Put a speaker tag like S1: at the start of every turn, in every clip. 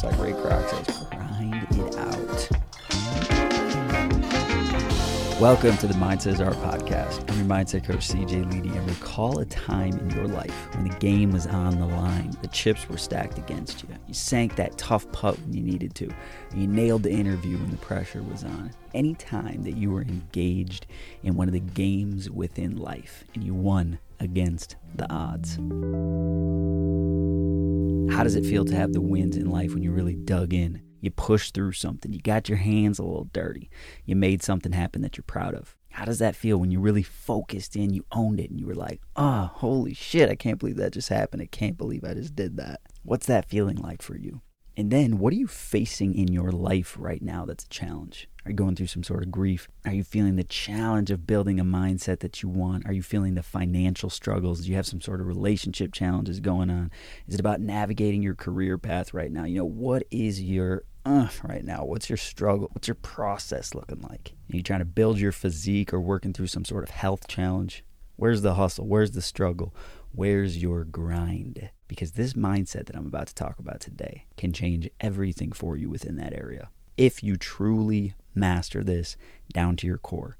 S1: just like Ray Kroc says, grind it out. Welcome to the Mindset Art podcast. I'm your mindset coach, CJ Ledy, and recall a time in your life when the game was on the line, the chips were stacked against you. You sank that tough putt when you needed to, you nailed the interview when the pressure was on. Any time that you were engaged in one of the games within life and you won against the odds. How does it feel to have the wins in life when you really dug in? You pushed through something. You got your hands a little dirty. You made something happen that you're proud of. How does that feel when you really focused in, you owned it, and you were like, oh, holy shit, I can't believe that just happened. I can't believe I just did that. What's that feeling like for you? And then what are you facing in your life right now that's a challenge? Are you going through some sort of grief? Are you feeling the challenge of building a mindset that you want? Are you feeling the financial struggles? Do you have some sort of relationship challenges going on? Is it about navigating your career path right now? You know, what is your uh, right now? What's your struggle? What's your process looking like? Are you trying to build your physique or working through some sort of health challenge? Where's the hustle? Where's the struggle? Where's your grind? Because this mindset that I'm about to talk about today can change everything for you within that area. If you truly master this down to your core,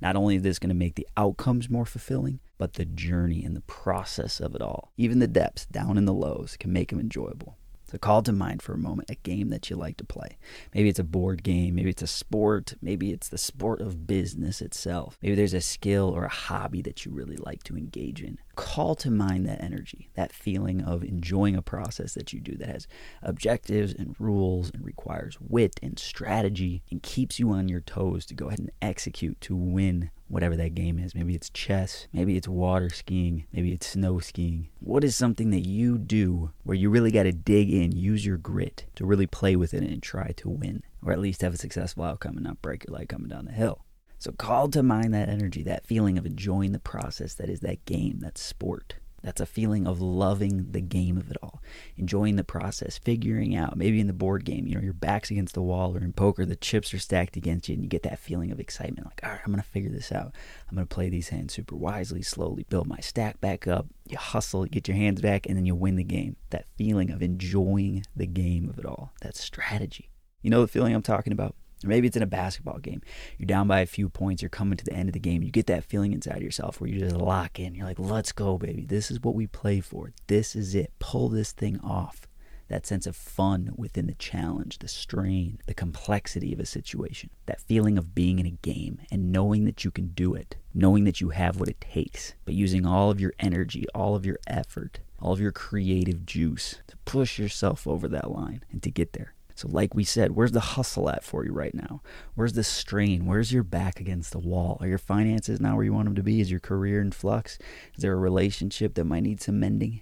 S1: not only is this going to make the outcomes more fulfilling, but the journey and the process of it all, even the depths down in the lows, can make them enjoyable. So call to mind for a moment a game that you like to play. Maybe it's a board game, maybe it's a sport, maybe it's the sport of business itself. Maybe there's a skill or a hobby that you really like to engage in. Call to mind that energy, that feeling of enjoying a process that you do that has objectives and rules and requires wit and strategy and keeps you on your toes to go ahead and execute to win whatever that game is. Maybe it's chess, maybe it's water skiing, maybe it's snow skiing. What is something that you do where you really got to dig in, use your grit to really play with it and try to win, or at least have a successful outcome and not break your leg coming down the hill? So call to mind that energy, that feeling of enjoying the process that is that game, that sport. That's a feeling of loving the game of it all, enjoying the process, figuring out. Maybe in the board game, you know, your back's against the wall, or in poker, the chips are stacked against you, and you get that feeling of excitement like, all right, I'm going to figure this out. I'm going to play these hands super wisely, slowly build my stack back up. You hustle, get your hands back, and then you win the game. That feeling of enjoying the game of it all, that strategy. You know the feeling I'm talking about? Maybe it's in a basketball game. You're down by a few points. You're coming to the end of the game. You get that feeling inside yourself where you just lock in. You're like, let's go, baby. This is what we play for. This is it. Pull this thing off. That sense of fun within the challenge, the strain, the complexity of a situation. That feeling of being in a game and knowing that you can do it. Knowing that you have what it takes. But using all of your energy, all of your effort, all of your creative juice to push yourself over that line and to get there. So, like we said, where's the hustle at for you right now? Where's the strain? Where's your back against the wall? Are your finances now where you want them to be? Is your career in flux? Is there a relationship that might need some mending?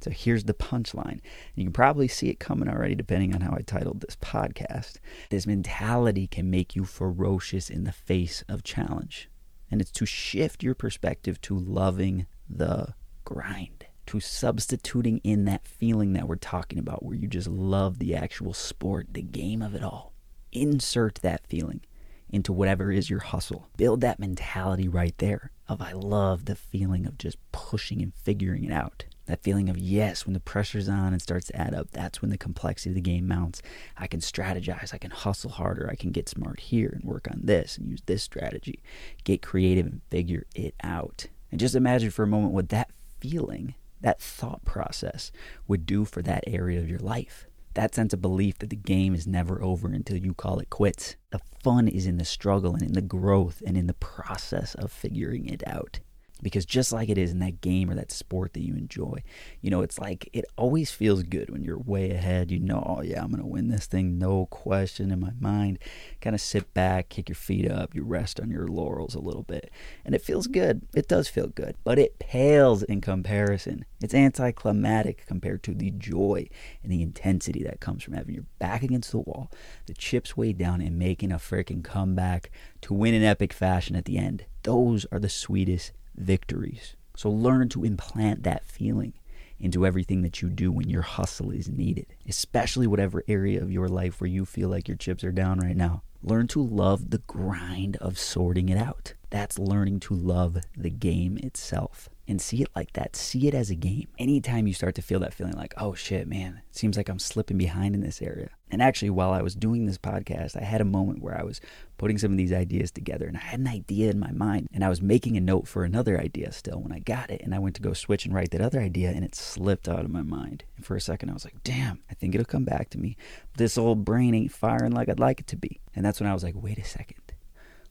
S1: So, here's the punchline. You can probably see it coming already, depending on how I titled this podcast. This mentality can make you ferocious in the face of challenge. And it's to shift your perspective to loving the grind to substituting in that feeling that we're talking about, where you just love the actual sport, the game of it all. Insert that feeling into whatever is your hustle. Build that mentality right there of I love the feeling of just pushing and figuring it out. That feeling of yes, when the pressure's on and starts to add up, that's when the complexity of the game mounts. I can strategize, I can hustle harder, I can get smart here and work on this and use this strategy. Get creative and figure it out. And just imagine for a moment what that feeling that thought process would do for that area of your life. That sense of belief that the game is never over until you call it quits. The fun is in the struggle and in the growth and in the process of figuring it out. Because just like it is in that game or that sport that you enjoy, you know, it's like it always feels good when you're way ahead. You know, oh yeah, I'm going to win this thing, no question in my mind. Kind of sit back, kick your feet up, you rest on your laurels a little bit. And it feels good. It does feel good, but it pales in comparison. It's anticlimactic compared to the joy and the intensity that comes from having your back against the wall, the chips way down, and making a freaking comeback to win in epic fashion at the end. Those are the sweetest victories. So learn to implant that feeling into everything that you do when your hustle is needed, especially whatever area of your life where you feel like your chips are down right now. Learn to love the grind of sorting it out. That's learning to love the game itself. And see it like that. See it as a game. Anytime you start to feel that feeling like, oh shit, man, it seems like I'm slipping behind in this area. And actually, while I was doing this podcast, I had a moment where I was putting some of these ideas together and I had an idea in my mind and I was making a note for another idea still when I got it. And I went to go switch and write that other idea and it slipped out of my mind. And for a second, I was like, damn, I think it'll come back to me. This old brain ain't firing like I'd like it to be. And that's when I was like, wait a second.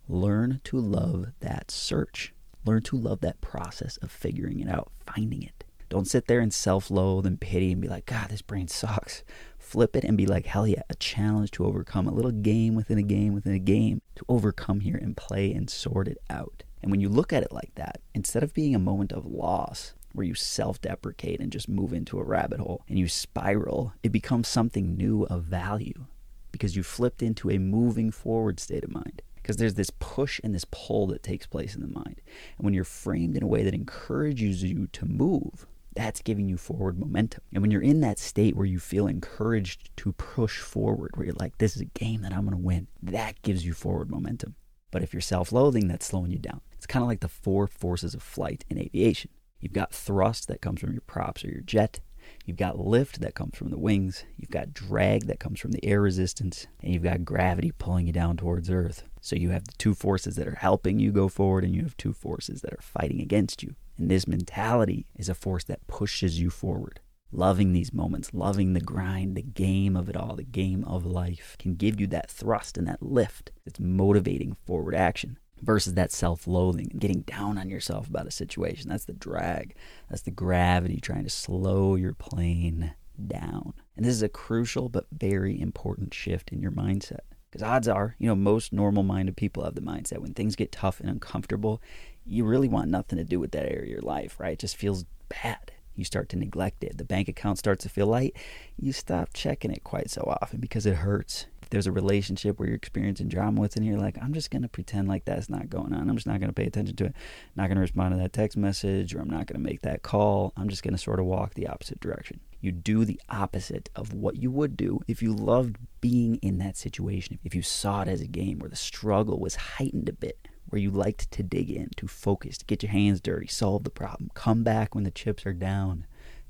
S1: Learn to love that search Learn to love that process of figuring it out, finding it. Don't sit there and self loathe and pity and be like, God, this brain sucks. Flip it and be like, hell yeah, a challenge to overcome, a little game within a game within a game to overcome here and play and sort it out. And when you look at it like that, instead of being a moment of loss, where you self deprecate and just move into a rabbit hole and you spiral, it becomes something new of value because you flipped into a moving forward state of mind because there's this push and this pull that takes place in the mind. And when you're framed in a way that encourages you to move, that's giving you forward momentum. And when you're in that state where you feel encouraged to push forward, where you're like, this is a game that I'm going to win, that gives you forward momentum. But if you're self loathing, that's slowing you down. It's kind of like the four forces of flight in aviation. You've got thrust that comes from your props or your jet. You've got lift that comes from the wings. You've got drag that comes from the air resistance. And you've got gravity pulling you down towards Earth. So you have the two forces that are helping you go forward, and you have two forces that are fighting against you. And this mentality is a force that pushes you forward. Loving these moments, loving the grind, the game of it all, the game of life can give you that thrust and that lift that's motivating forward action versus that self loathing and getting down on yourself about a situation. That's the drag, that's the gravity trying to slow your plane down. And this is a crucial but very important shift in your mindset. Because odds are, you know, most normal minded people have the mindset when things get tough and uncomfortable, you really want nothing to do with that area of your life, right? It just feels bad. You start to neglect it. The bank account starts to feel light. You stop checking it quite so often because it hurts If there's a relationship where you're experiencing drama with and you're like, I'm just going to pretend like that's not going on. I'm just not going to pay attention to it. not going to respond to that text message or I'm not going to make that call. I'm just going to sort of walk the opposite direction. You do the opposite of what you would do if you loved being in that situation. If you saw it as a game where the struggle was heightened a bit, where you liked to dig in, to focus, to get your hands dirty, solve the problem, come back when the chips are down,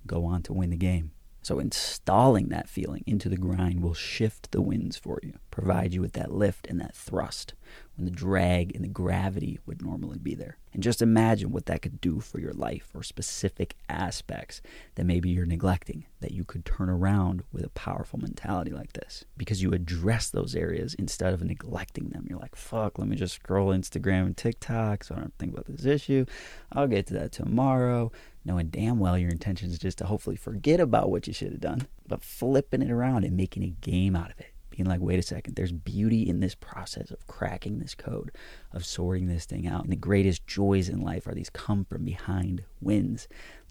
S1: go on to win the game. So, installing that feeling into the grind will shift the winds for you, provide you with that lift and that thrust when the drag and the gravity would normally be there. And just imagine what that could do for your life or specific aspects that maybe you're neglecting, that you could turn around with a powerful mentality like this because you address those areas instead of neglecting them. You're like, fuck, let me just scroll Instagram and TikTok so I don't think about this issue. I'll get to that tomorrow knowing damn well your intention is just to hopefully forget about what you should have done, but flipping it around and making a game out of it. Being like, wait a second, there's beauty in this process of cracking this code, of sorting this thing out. And the greatest joys in life are these come from behind wins.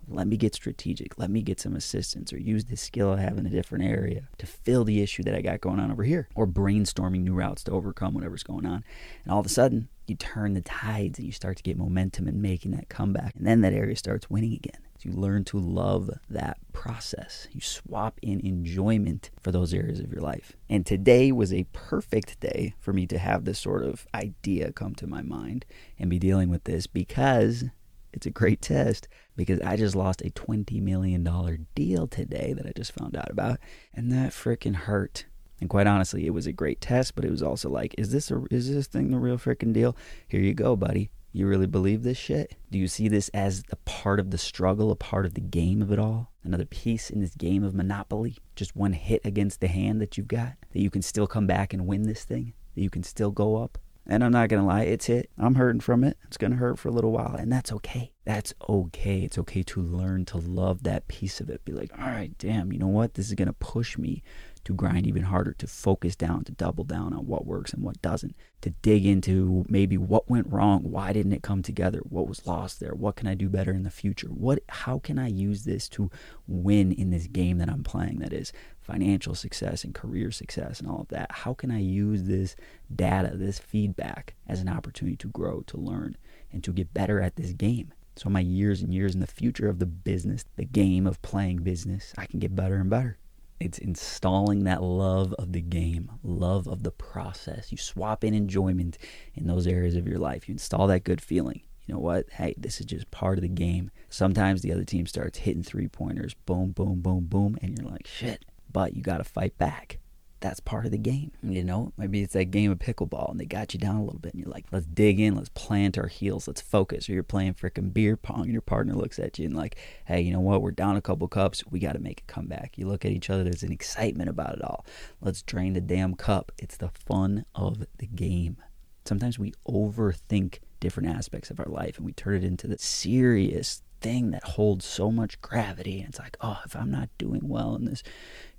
S1: Let me get strategic. Let me get some assistance or use this skill I have in a different area to fill the issue that I got going on over here or brainstorming new routes to overcome whatever's going on. And all of a sudden, you turn the tides and you start to get momentum and making that comeback. And then that area starts winning again. You learn to love that process. You swap in enjoyment for those areas of your life. And today was a perfect day for me to have this sort of idea come to my mind and be dealing with this because it's a great test because I just lost a $20 million deal today that I just found out about. And that freaking hurt. And quite honestly, it was a great test, but it was also like, is this a, is this thing the real freaking deal? Here you go, buddy. You really believe this shit? Do you see this as a part of the struggle, a part of the game of it all? Another piece in this game of Monopoly? Just one hit against the hand that you've got? That you can still come back and win this thing? That you can still go up? And I'm not going to lie, it's hit. I'm hurting from it. It's going to hurt for a little while, and that's okay. That's okay. It's okay to learn to love that piece of it. Be like, all right, damn, you know what? This is going to push me to grind even harder, to focus down, to double down on what works and what doesn't, to dig into maybe what went wrong, why didn't it come together, what was lost there, what can I do better in the future, what how can I use this to win in this game that I'm playing that is financial success and career success and all of that. How can I use this data, this feedback as an opportunity to grow, to learn, and to get better at this game? So my years and years in the future of the business, the game of playing business, I can get better and better. It's installing that love of the game, love of the process. You swap in enjoyment in those areas of your life. You install that good feeling. you know what? Hey, this is just part of the game. Sometimes the other team starts hitting three pointers, boom, boom, boom, boom, and you're like, shit. But you got to fight back that's part of the game. You know, maybe it's that game of pickleball and they got you down a little bit and you're like, let's dig in, let's plant our heels, let's focus. Or you're playing freaking beer pong and your partner looks at you and like, hey, you know what? We're down a couple cups. We got to make a comeback. You look at each other, there's an excitement about it all. Let's drain the damn cup. It's the fun of the game. Sometimes we overthink different aspects of our life and we turn it into the serious thing that holds so much gravity. And it's like, oh, if I'm not doing well in this,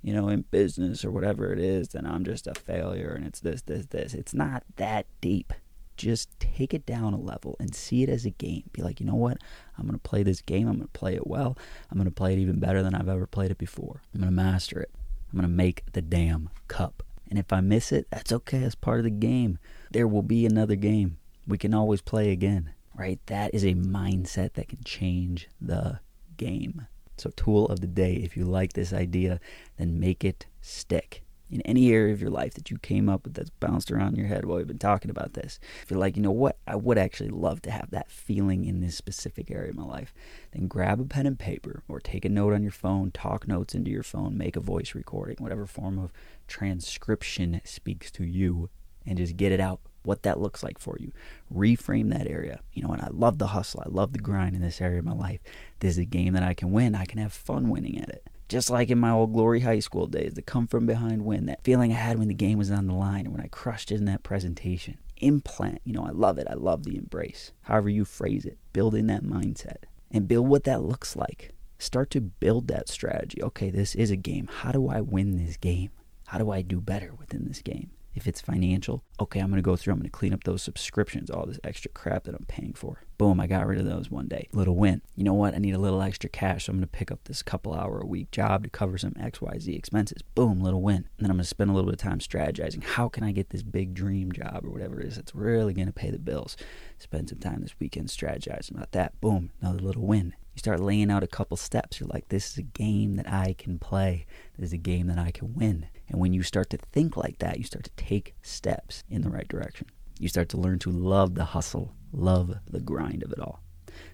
S1: you know, in business or whatever it is, then I'm just a failure and it's this, this, this. It's not that deep. Just take it down a level and see it as a game. Be like, you know what? I'm going to play this game. I'm going to play it well. I'm going to play it even better than I've ever played it before. I'm going to master it. I'm going to make the damn cup. And if I miss it, that's okay. It's part of the game. There will be another game. We can always play again right? That is a mindset that can change the game. So, tool of the day if you like this idea, then make it stick. In any area of your life that you came up with that's bounced around your head while we've been talking about this, if you're like, you know what, I would actually love to have that feeling in this specific area of my life, then grab a pen and paper or take a note on your phone, talk notes into your phone, make a voice recording, whatever form of transcription speaks to you, and just get it out what that looks like for you. Reframe that area. You know, and I love the hustle. I love the grind in this area of my life. This is a game that I can win. I can have fun winning at it. Just like in my old Glory High School days, the come from behind win, that feeling I had when the game was on the line and when I crushed it in that presentation. Implant, you know, I love it. I love the embrace. However you phrase it, build in that mindset and build what that looks like. Start to build that strategy. Okay, this is a game. How do I win this game? How do I do better within this game? If it's financial, okay, I'm going to go through, I'm going to clean up those subscriptions, all this extra crap that I'm paying for. Boom, I got rid of those one day. Little win. You know what? I need a little extra cash, so I'm going to pick up this couple hour a week job to cover some XYZ expenses. Boom, little win. And then I'm going to spend a little bit of time strategizing. How can I get this big dream job or whatever it is that's really going to pay the bills? Spend some time this weekend strategizing about that. Boom, another little win. You start laying out a couple steps. You're like, this is a game that I can play. This is a game that I can win. And when you start to think like that, you start to take steps in the right direction. You start to learn to love the hustle, love the grind of it all.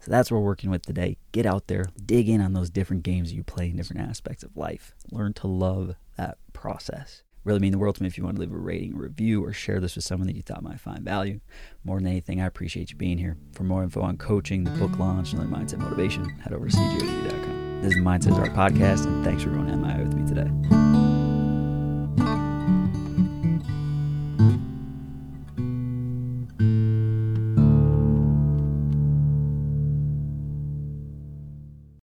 S1: So that's what we're working with today. Get out there, dig in on those different games you play in different aspects of life. Learn to love that process. Really mean the world to me if you want to leave a rating, review, or share this with someone that you thought might find value. More than anything, I appreciate you being here. For more info on coaching, the book launch, and other mindset motivation, head over to cjledy.com. This is Mindset Art Podcast, and thanks for going MIA with me today.